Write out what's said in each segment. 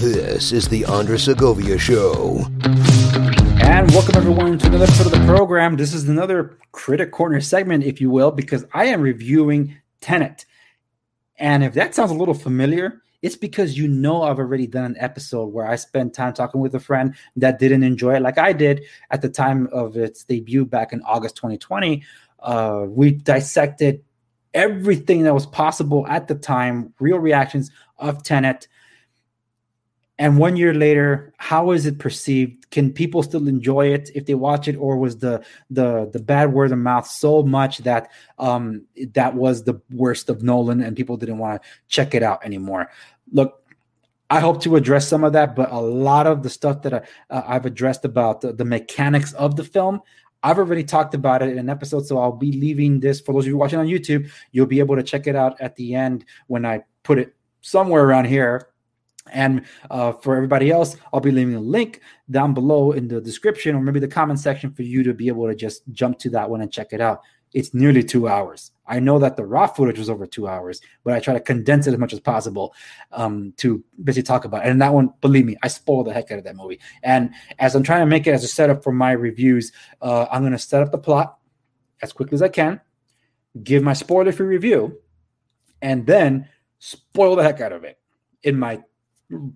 This is the Andres Segovia Show. And welcome everyone to another episode of the program. This is another Critic Corner segment, if you will, because I am reviewing Tenet. And if that sounds a little familiar, it's because you know I've already done an episode where I spent time talking with a friend that didn't enjoy it like I did at the time of its debut back in August 2020. Uh, we dissected everything that was possible at the time, real reactions of Tenet. And one year later, how is it perceived? Can people still enjoy it if they watch it, or was the the the bad word of mouth so much that um, that was the worst of Nolan and people didn't want to check it out anymore? Look, I hope to address some of that, but a lot of the stuff that I, uh, I've addressed about the, the mechanics of the film, I've already talked about it in an episode, so I'll be leaving this for those of you watching on YouTube. You'll be able to check it out at the end when I put it somewhere around here. And uh, for everybody else, I'll be leaving a link down below in the description or maybe the comment section for you to be able to just jump to that one and check it out. It's nearly two hours. I know that the raw footage was over two hours, but I try to condense it as much as possible um, to basically talk about it. And that one, believe me, I spoiled the heck out of that movie. And as I'm trying to make it as a setup for my reviews, uh, I'm going to set up the plot as quickly as I can, give my spoiler free review, and then spoil the heck out of it in my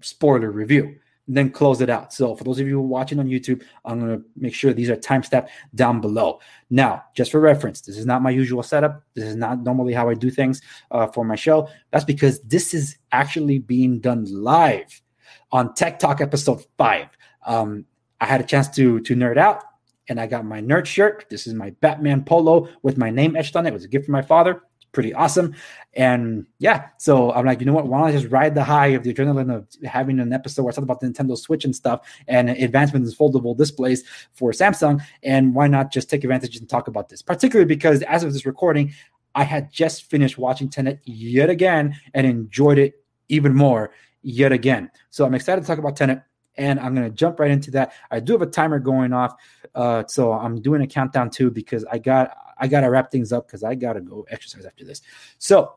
spoiler review then close it out. So for those of you watching on YouTube, I'm going to make sure these are timestamped down below. Now, just for reference, this is not my usual setup. This is not normally how I do things uh, for my show. That's because this is actually being done live on Tech Talk episode five. Um, I had a chance to to nerd out, and I got my nerd shirt. This is my Batman polo with my name etched on it. It was a gift from my father pretty awesome. And yeah, so I'm like, you know what? Why don't I just ride the high of the adrenaline of having an episode where I talk about the Nintendo Switch and stuff and advancements in foldable displays for Samsung? And why not just take advantage and talk about this? Particularly because as of this recording, I had just finished watching Tenet yet again and enjoyed it even more yet again. So I'm excited to talk about Tenet and I'm going to jump right into that. I do have a timer going off, uh, so I'm doing a countdown too because I got I got to wrap things up because I got to go exercise after this. So,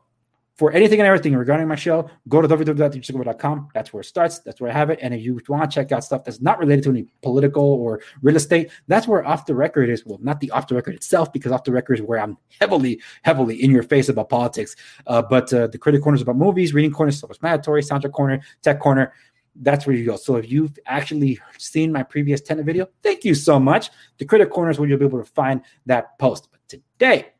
for anything and everything regarding my show, go to www.teachsegovia.com. That's where it starts. That's where I have it. And if you want to check out stuff that's not related to any political or real estate, that's where off the record is. Well, not the off the record itself, because off the record is where I'm heavily, heavily in your face about politics. Uh, but uh, the critic corner is about movies, reading corner, self-explanatory, soundtrack corner, tech corner that's where you go. So if you've actually seen my previous Tenet video, thank you so much. The critic corner is where you'll be able to find that post. But today,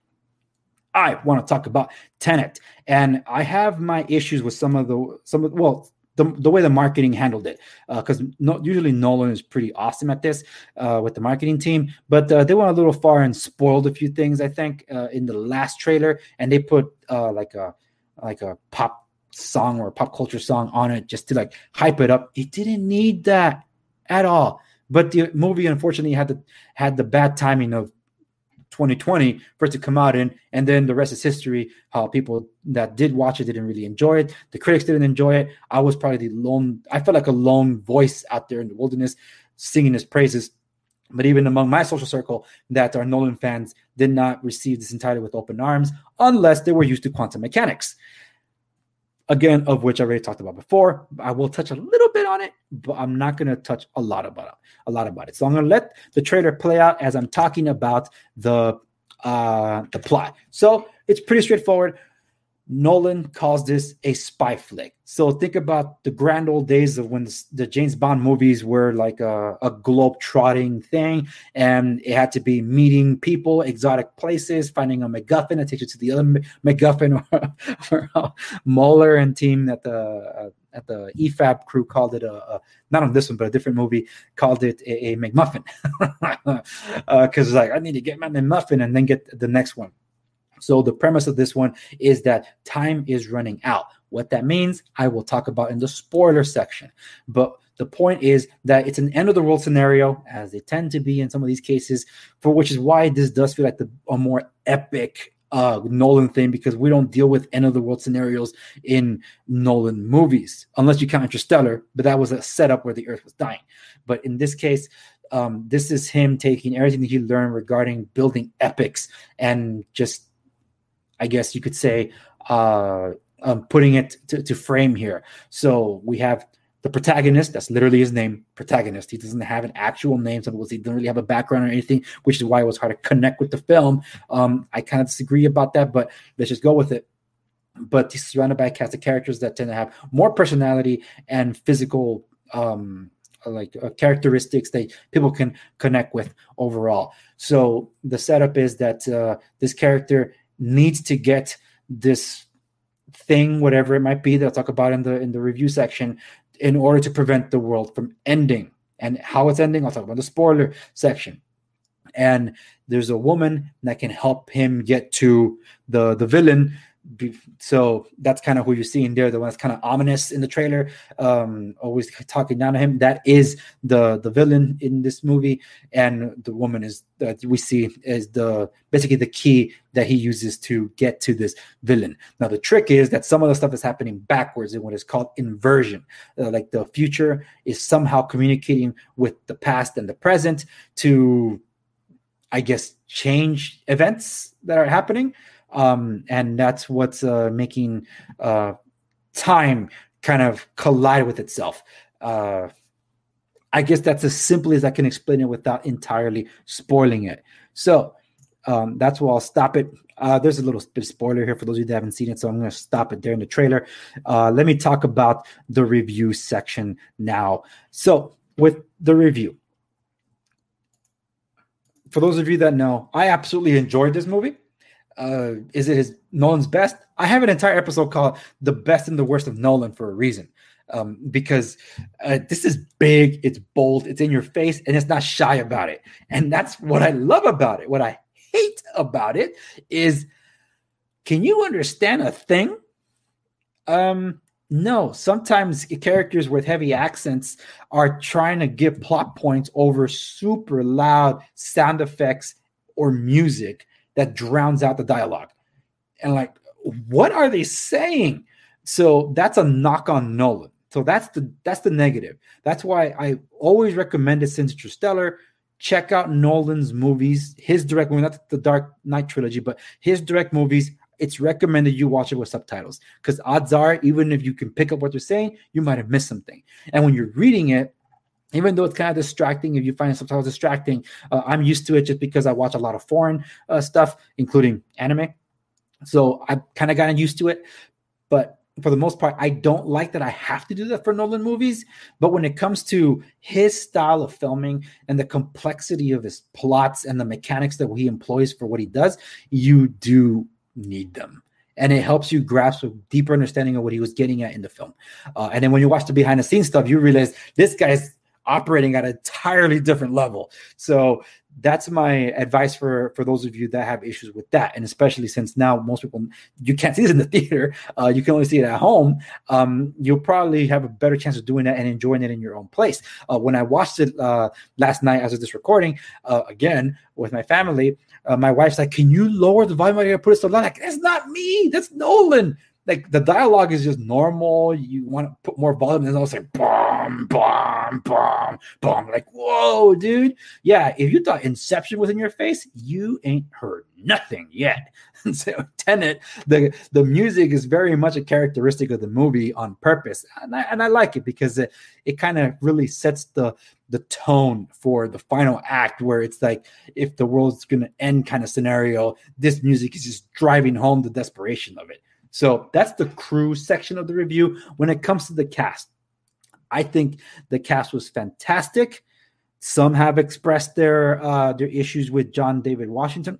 I want to talk about Tenet, and I have my issues with some of the some of well. The, the way the marketing handled it, because uh, no, usually Nolan is pretty awesome at this uh, with the marketing team, but uh, they went a little far and spoiled a few things. I think uh, in the last trailer, and they put uh, like a like a pop song or pop culture song on it just to like hype it up. It didn't need that at all. But the movie unfortunately had the had the bad timing of 2020 for it to come out in, and then the rest is history. How people that did watch it didn't really enjoy it. The critics didn't enjoy it. I was probably the lone. I felt like a lone voice out there in the wilderness singing his praises. But even among my social circle, that are Nolan fans did not receive this entirely with open arms, unless they were used to quantum mechanics again, of which I already talked about before. I will touch a little bit on it, but I'm not going to touch a lot about it, a lot about it. So I'm going to let the trailer play out as I'm talking about the uh, the plot. So it's pretty straightforward. Nolan calls this a spy flick. So think about the grand old days of when the, James Bond movies were like a, a globe trotting thing, and it had to be meeting people, exotic places, finding a MacGuffin that takes you to the other MacGuffin, or, or uh, and team at the uh, at the EFAB crew called it a, a, not on this one, but a different movie called it a, a McMuffin because uh, like I need to get my McMuffin and then get the next one. So the premise of this one is that time is running out. What that means, I will talk about in the spoiler section. But the point is that it's an end of the world scenario, as they tend to be in some of these cases, for which is why this does feel like the, a more epic uh, Nolan thing because we don't deal with end of the world scenarios in Nolan movies, unless you count Interstellar, but that was a setup where the Earth was dying. But in this case, um, this is him taking everything that he learned regarding building epics and just I guess you could say, uh, um, putting it to, to, frame here. So we have the protagonist, that's literally his name, protagonist. He doesn't have an actual name. Say he doesn't really have a background or anything, which is why it was hard to connect with the film. Um, I kind of disagree about that, but let's just go with it. But he's surrounded by a cast of characters that tend to have more personality and physical um, like uh, characteristics that people can connect with overall. So the setup is that uh, this character needs to get this thing, whatever it might be, that I'll talk about in the in the review section, in order to prevent the world from ending. And how it's ending, I'll talk about the spoiler section. And there's a woman that can help him get to the the villain so that's kind of who you're seeing there the one that's kind of ominous in the trailer. Um always talking down to him. That is the the villain in this movie and the woman is that we see is the basically the key that he uses to get to this villain. Now the trick is that some of the stuff is happening backwards in what is called inversion. Uh, like the future is somehow communicating with the past and the present to i guess change events that are happening um, and that's what's uh, making uh, time kind of collide with itself. Uh, I guess that's as simply as I can explain it without entirely spoiling it. So um, that's where I'll stop it. Uh, there's a little bit of spoiler here for those of you that haven't seen it, so I'm going to stop it there in the trailer. Uh, let me talk about the review section now. So, with the review, for those of you that know, I absolutely enjoyed this movie uh, is it his Nolan's best? I have an entire episode called "The Best and the Worst of Nolan" for a reason, um, because uh, this is big, it's bold, it's in your face, and it's not shy about it. And that's what I love about it. What I hate about it is, can you understand a thing? Um, no. Sometimes characters with heavy accents are trying to give plot points over super loud sound effects or music that drowns out the dialogue. And like, what are they saying? So that's a knock on Nolan. So that's the that's the negative. That's why I always recommend recommended since Interstellar. Check out Nolan's movies, his direct movie, not the Dark Knight trilogy, but his direct movies. It's recommended you watch it with subtitles because odds are, even if you can pick up what they're saying, you might have missed something. And when you're reading it, even though it's kind of distracting if you find it sometimes distracting uh, i'm used to it just because i watch a lot of foreign uh, stuff including anime. So i've kind of gotten used to it but for the most part i don't like that i have to do that for nolan movies. But when it comes to his style of filming and the complexity of his plots and the mechanics that he employs for what he does you do need them. And it helps you grasp a deeper understanding of what he was getting at in the film. Uh, and then when you watch the behind the scenes stuff, you realize this guy's operating at an entirely different level. So that's my advice for for those of you that have issues with that, and especially since now most people you can't see this in the theater, uh, you can only see it at home. Um, you'll probably have a better chance of doing that and enjoying it in your own place. Uh, when I watched it uh, last night as of this recording, uh, again with my family, uh, my wife's like, "Can you lower the volume? I put it so loud." Like, that's not me. That's Nolan like the dialogue is just normal. You want to put more volume, and I was like bomb, bomb, bomb, bomb. Like, whoa, dude. Yeah, if you thought Inception was in your face, you ain't heard nothing yet. And so Tenet, the the music is very much a characteristic of the movie on purpose, and I, and I like it because it it kind of really sets the the tone for the final act where it's like if the world's gonna end kind of scenario this music is just driving home the desperation of it so that's the crew section of the review. When it comes to the cast, I think the cast was fantastic. Some have expressed their uh, their issues with John David Washington.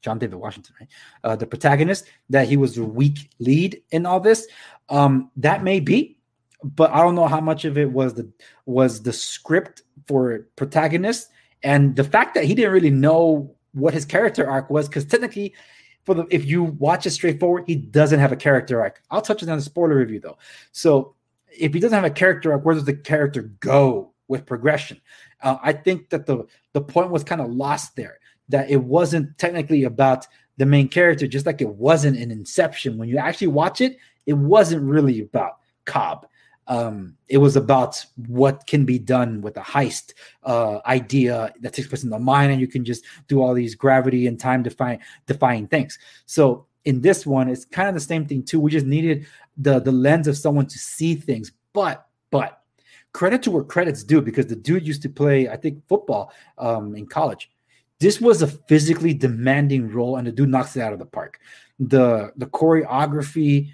John David Washington, right? Uh, the protagonist, that he was a weak lead in all this. Um, that may be, but I don't know how much of it was the was the script for protagonist and the fact that he didn't really know what his character arc was because technically for the if you watch it straightforward, he doesn't have a character arc. I'll touch on the spoiler review though. So if he doesn't have a character arc, where does the character go with progression? Uh, I think that the the point was kind of lost there. That it wasn't technically about the main character, just like it wasn't in Inception. When you actually watch it, it wasn't really about Cobb um, it was about what can be done with a heist uh, idea that takes place in the mind, and you can just do all these gravity and time defying defying things. So in this one, it's kind of the same thing too. We just needed the the lens of someone to see things, but But credit to where credit's due because the dude used to play, I think, football um, in college. This was a physically demanding role, and the dude knocks it out of the park. The the choreography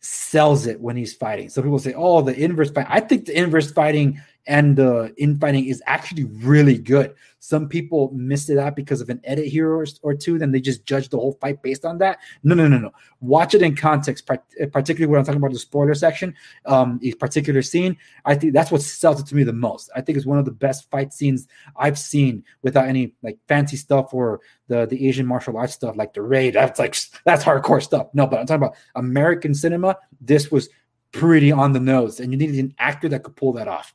sells it when he's fighting. Some people say, "Oh, the inverse fight." I think the inverse fighting and the infighting is actually really good. Some people missed it out because of an edit here or, or two, then they just judge the whole fight based on that. No, no, no, no. Watch it in context, particularly when I'm talking about the spoiler section, um, a particular scene. I think that's what sells it to me the most. I think it's one of the best fight scenes I've seen without any like fancy stuff or the the Asian martial arts stuff like the raid. That's like that's hardcore stuff. No, but I'm talking about American cinema. This was pretty on the nose, and you needed an actor that could pull that off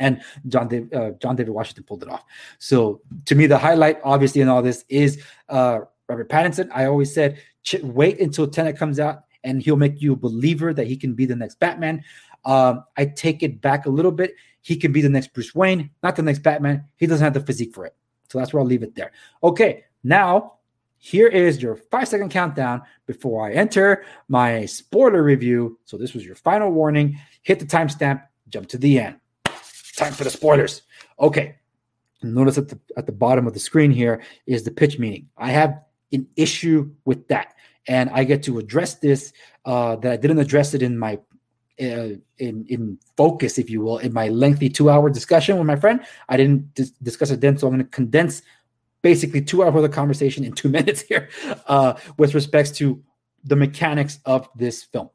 and John David, uh, John David Washington pulled it off. So to me, the highlight, obviously, in all this is uh, Robert Pattinson. I always said, wait until Tenet comes out, and he'll make you a believer that he can be the next Batman. Um, I take it back a little bit. He can be the next Bruce Wayne, not the next Batman. He doesn't have the physique for it. So that's where I'll leave it there. Okay, now here is your five second countdown before I enter my spoiler review. So this was your final warning. Hit the timestamp, jump to the end time for the spoilers. Okay. Notice at the at the bottom of the screen here is the pitch meeting. I have an issue with that, and I get to address this uh, that I didn't address it in my uh, in in focus, if you will, in my lengthy two hour discussion with my friend. I didn't dis- discuss it then, so I'm going to condense basically two hours of the conversation in two minutes here uh, with respects to the mechanics of this film.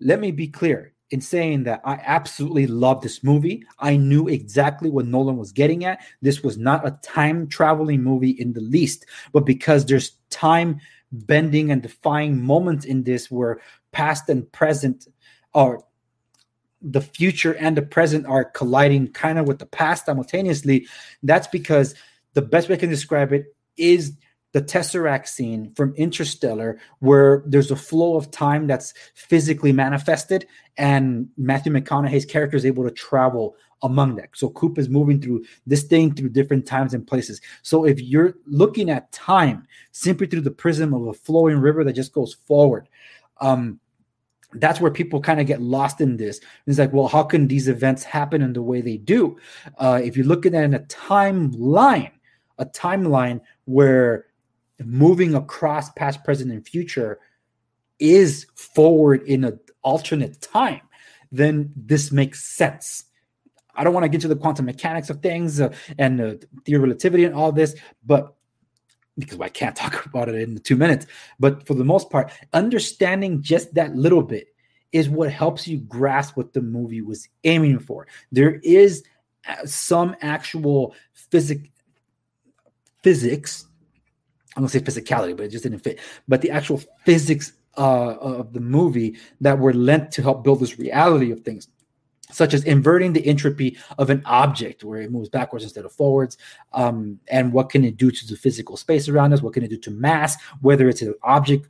Let me be clear in saying that I absolutely love this movie. I knew exactly what Nolan was getting at. This was not a time traveling movie in the least, but because there's time bending and defying moments in this where past and present are the future and the present are colliding kind of with the past simultaneously. That's because the best way I can describe it is the Tesseract scene from Interstellar, where there's a flow of time that's physically manifested, and Matthew McConaughey's character is able to travel among that. So Coop is moving through this thing through different times and places. So if you're looking at time simply through the prism of a flowing river that just goes forward, um, that's where people kind of get lost in this. It's like, well, how can these events happen in the way they do? Uh, if you look at it in a timeline, a timeline where moving across past, present, and future is forward in an alternate time, then this makes sense. I don't want to get to the quantum mechanics of things uh, and uh, theory of relativity and all this, but because I can't talk about it in two minutes. But for the most part, understanding just that little bit is what helps you grasp what the movie was aiming for. There is uh, some actual physic physics I'm gonna say physicality, but it just didn't fit. But the actual physics uh, of the movie that were lent to help build this reality of things, such as inverting the entropy of an object where it moves backwards instead of forwards, um, and what can it do to the physical space around us? What can it do to mass? Whether it's an object,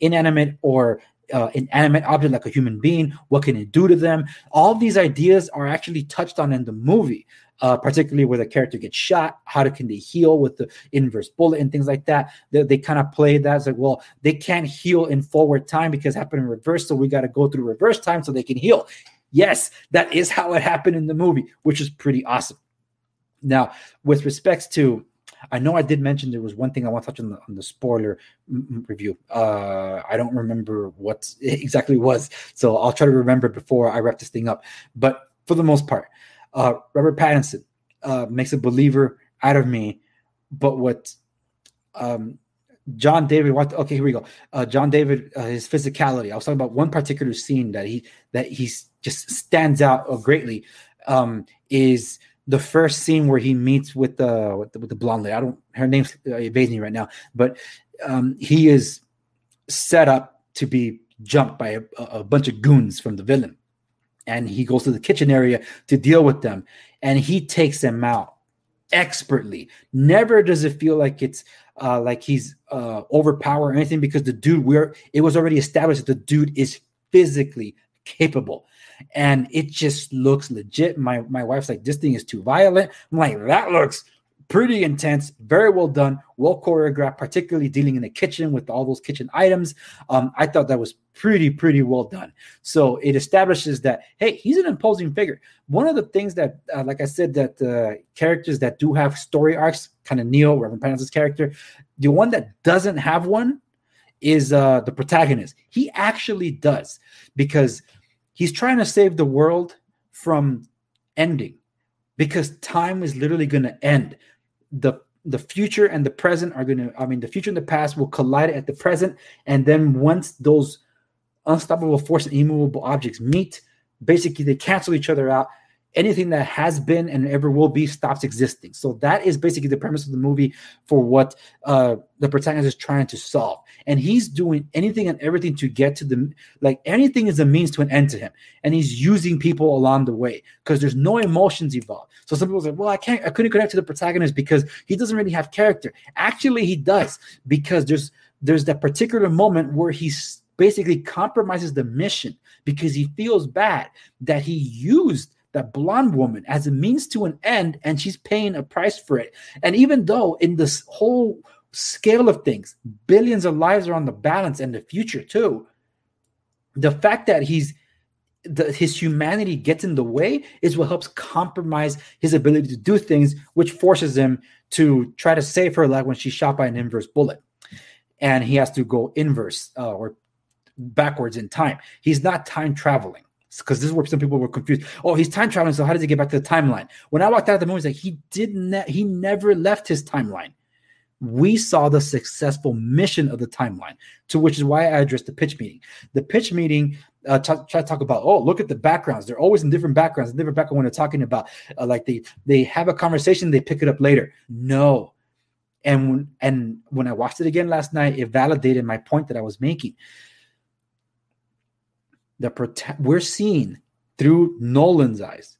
inanimate or uh, inanimate object like a human being, what can it do to them? All these ideas are actually touched on in the movie uh, particularly where the character gets shot. How can they heal with the inverse bullet and things like that? They, they kind of play that. It's like, well, they can't heal in forward time because it happened in reverse, so we got to go through reverse time so they can heal. Yes, that is how it happened in the movie, which is pretty awesome. Now, with respects to I know I did mention there was one thing I want to touch on the, on the spoiler review. Uh, I don't remember what exactly was, so I'll try to remember before I wrap this thing up. But for the most part, uh, Robert Pattinson uh, makes a believer out of me, but what um, John David, what? Okay, here we go. Uh, John David, uh, his physicality. I was talking about one particular scene that he that he just stands out greatly. Um, is the first scene where he meets with the with the, with the blonde lady. I don't her name's uh, evading me right now, but um, he is set up to be jumped by a, a bunch of goons from the villain and he goes to the kitchen area to deal with them. And he takes them out expertly. Never does it feel like it's uh, like he's uh, overpowered or anything because the dude we're it was already established that the dude is physically capable. And it just looks legit. My my wife's like this thing is too violent. I'm like that looks pretty intense, very well done, well choreographed, particularly dealing in the kitchen with all those kitchen items. Um, I thought that was pretty, pretty well done. So it establishes that, hey, he's an imposing figure. One of the things that, uh, like I said, that uh, characters that do have story arcs, kind of Neil, Robert Pattinson's character, the one that doesn't have one is uh, the protagonist. He actually does because he's trying to save the world from ending because time is literally going to end the the future and the present are going to i mean the future and the past will collide at the present. And then once those unstoppable force and immovable objects meet basically they cancel each other out anything that has been and ever will be stops existing. So that is basically the premise of the movie for what uh, the protagonist is trying to solve. And he's doing anything and everything to get to the like anything is a means to an end to him. And he's using people along the way because there's no emotions involved. So some people say, well, I can't, I couldn't connect to the protagonist because he doesn't really have character. Actually, he does because there's there's that particular moment where he's basically compromises the mission because he feels bad that he used that blonde woman as a means to an end and she's paying a price for it. And even though in this whole scale of things billions of lives are on the balance and the future too the fact that he's the, his humanity gets in the way is what helps compromise his ability to do things which forces him to try to save her life when she's shot by an inverse bullet. And he has to go inverse uh, or backwards in time. He's not time traveling because this is where some people were confused. Oh, he's time traveling, so how does he get back to the timeline? When I walked out of the movie, like he did not. He never left his timeline. We saw the successful mission of the timeline, to which is why I addressed the pitch meeting. The pitch meeting uh, t- try to talk about. Oh, look at the backgrounds. They're always in different backgrounds, different background when they're talking about. Uh, like they they have a conversation, they pick it up later. No, and and when I watched it again last night, it validated my point that I was making the prota- we're seeing through Nolan's eyes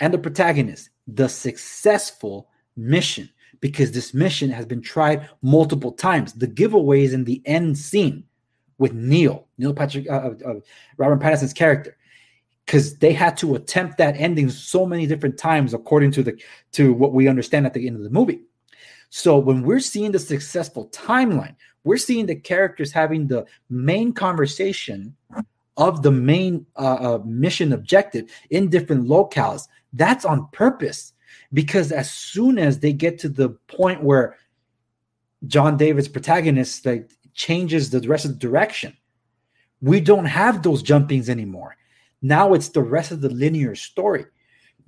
and the protagonist the successful mission because this mission has been tried multiple times. The giveaways in the end scene with Neil, Neil Patrick, uh, uh, uh Robert Pattinson's character, because they had to attempt that ending so many different times according to the to what we understand at the end of the movie. So when we're seeing the successful timeline, we're seeing the characters having the main conversation of the main uh, uh, mission objective in different locales. That's on purpose because as soon as they get to the point where John David's protagonist like changes the rest of the direction, we don't have those jumpings anymore. Now it's the rest of the linear story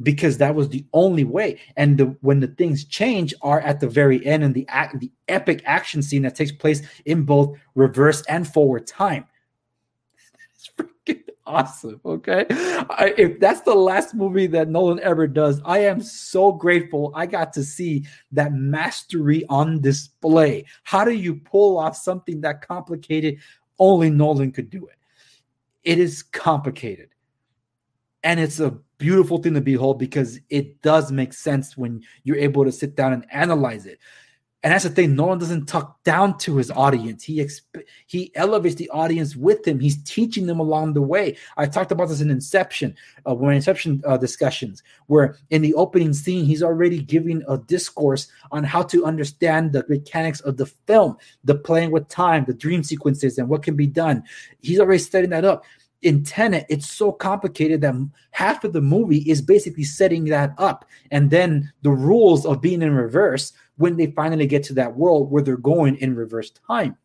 because that was the only way. And the, when the things change are at the very end and the the epic action scene that takes place in both reverse and forward time awesome. Okay. I, if that's the last movie that Nolan ever does, I am so grateful I got to see that mastery on display. How do you pull off something that complicated? Only Nolan could do it. It is complicated. And it's a beautiful thing to behold because it does make sense when you're able to sit down and analyze it. And that's the thing. Nolan doesn't talk down to his audience. He exp- he elevates the audience with him. He's teaching them along the way. I talked about this in Inception, uh, when Inception uh, discussions, where in the opening scene he's already giving a discourse on how to understand the mechanics of the film, the playing with time, the dream sequences, and what can be done. He's already setting that up in Tenet, it's so complicated that half of the movie is basically setting that up. And then the rules of being in reverse when they finally get to that world where they're going in reverse time.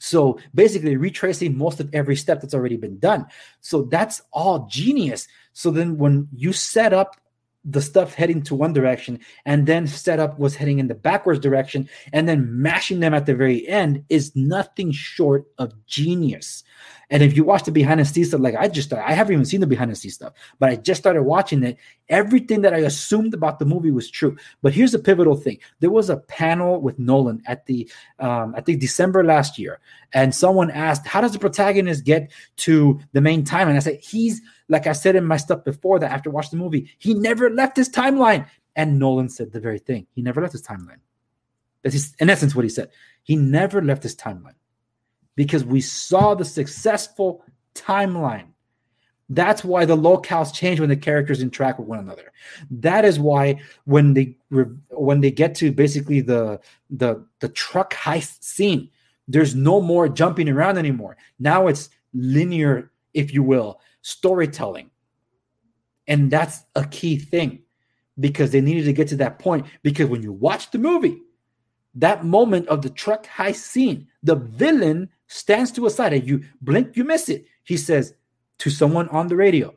So basically, retracing most of every step that's already been done. So that's all genius. So then, when you set up the stuff heading to one direction and then set up was heading in the backwards direction and then mashing them at the very end is nothing short of genius. And if you watch the behind the scenes stuff, like I just started, I haven't even seen the behind the scenes stuff, but I just started watching it. Everything that I assumed about the movie was true. But here's the pivotal thing: there was a panel with Nolan at the, um, I think December last year, and someone asked, "How does the protagonist get to the main time?" And I said, "He's like I said in my stuff before that. After watching the movie, he never left his timeline." And Nolan said the very thing: he never left his timeline. That's in essence what he said. He never left his timeline because we saw the successful timeline That's why the locales change when the characters interact with one another. That is why when they when they get to basically the the the truck heist scene, there's no more jumping around anymore. Now it's linear, if you will, storytelling. And that's a key thing because they needed to get to that point. Because when you watch the movie, that moment of the truck heist scene, the villain stands to a side and you blink, you miss it. He says, to someone on the radio.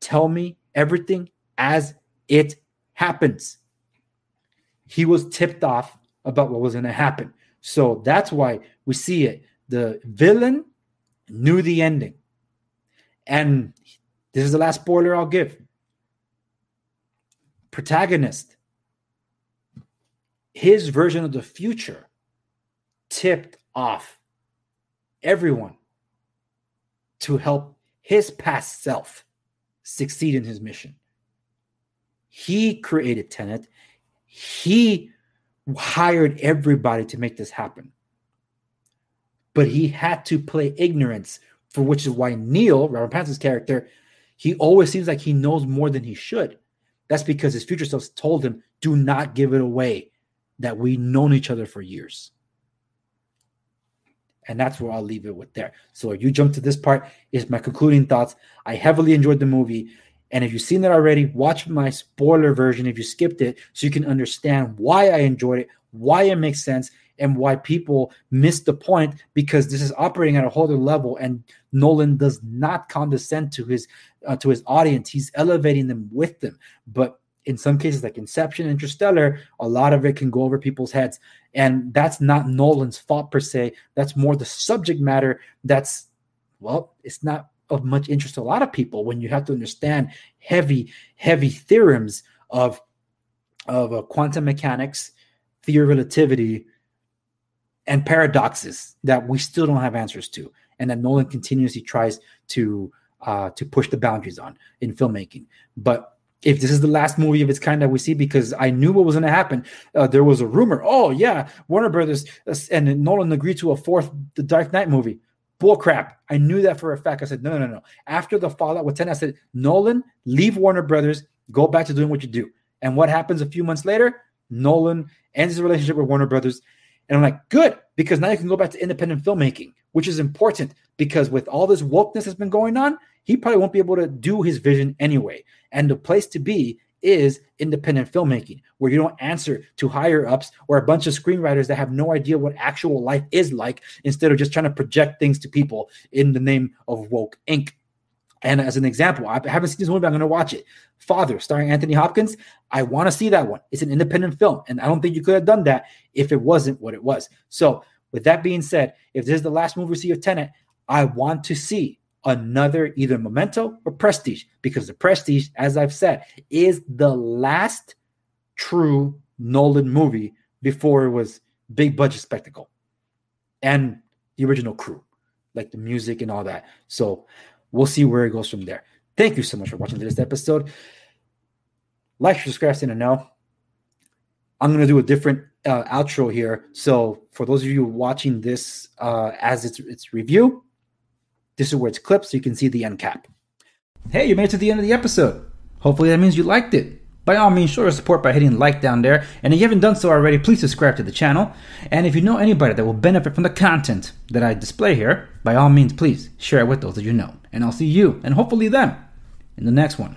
Tell me everything as it happens. He was tipped off about what was going to happen. So that's why we see it. The villain knew the ending. And this is the last spoiler I'll give. Protagonist, his version of the future tipped off everyone to help his past self succeed in his mission. He created Tenet. He hired everybody to make this happen. But he had to play ignorance, for which is why Neil, Robert Pattinson's character, he always seems like he knows more than he should. That's because his future self told him, do not give it away that we've known each other for years. And that's where I'll leave it with there. So you jump to this part is my concluding thoughts. I heavily enjoyed the movie. And if you've seen it already, watch my spoiler version if you skipped it so you can understand why I enjoyed it, why it makes sense, and why people miss the point because this is operating at a whole other level and Nolan does not condescend to his uh, to his audience. He's elevating them with them. But in some cases like Inception, Interstellar, a lot of it can go over people's heads. And that's not Nolan's fault per se. That's more the subject matter that's, well, it's not of much interest to a lot of people when you have to understand heavy, heavy theorems of, of uh, quantum mechanics, theory relativity, and paradoxes that we still don't have answers to. And that Nolan continuously tries to uh, to push the boundaries on in filmmaking. But if this is the last movie of its kind that we see because I knew what was going to happen. Uh, there was a rumor, oh yeah, Warner Brothers uh, and Nolan agreed to a fourth The Dark Knight movie. Bull crap! I knew that for a fact. I said no, no, no. After the fallout with ten, I said Nolan, leave Warner Brothers, go back to doing what you do. And what happens a few months later? Nolan ends his relationship with Warner Brothers, and I'm like, good, because now you can go back to independent filmmaking, which is important because with all this wokeness that's been going on, he probably won't be able to do his vision anyway. And the place to be is independent filmmaking, where you don't answer to higher ups or a bunch of screenwriters that have no idea what actual life is like, instead of just trying to project things to people in the name of woke Inc. And as an example, I haven't seen this movie, I'm going to watch it. Father, starring Anthony Hopkins. I want to see that one. It's an independent film, and I don't think you could have done that if it wasn't what it was. So, with that being said, if this is the last movie we see of Tenet, I want to see another either memento or prestige because the prestige as i've said is the last true nolan movie before it was big budget spectacle and the original crew like the music and all that. So we'll see where it goes from there. Thank you so much for watching this episode. Like subscribe to know i'm going to do a different uh, outro here. So for those of you watching this uh, as its its review this is where it's clipped so you can see the end cap. Hey, you made it to the end of the episode. Hopefully that means you liked it. By all means, show your support by hitting like down there. And if you haven't done so already, please subscribe to the channel. And if you know anybody that will benefit from the content that I display here, by all means, please share it with those that you know. And I'll see you, and hopefully them, in the next one.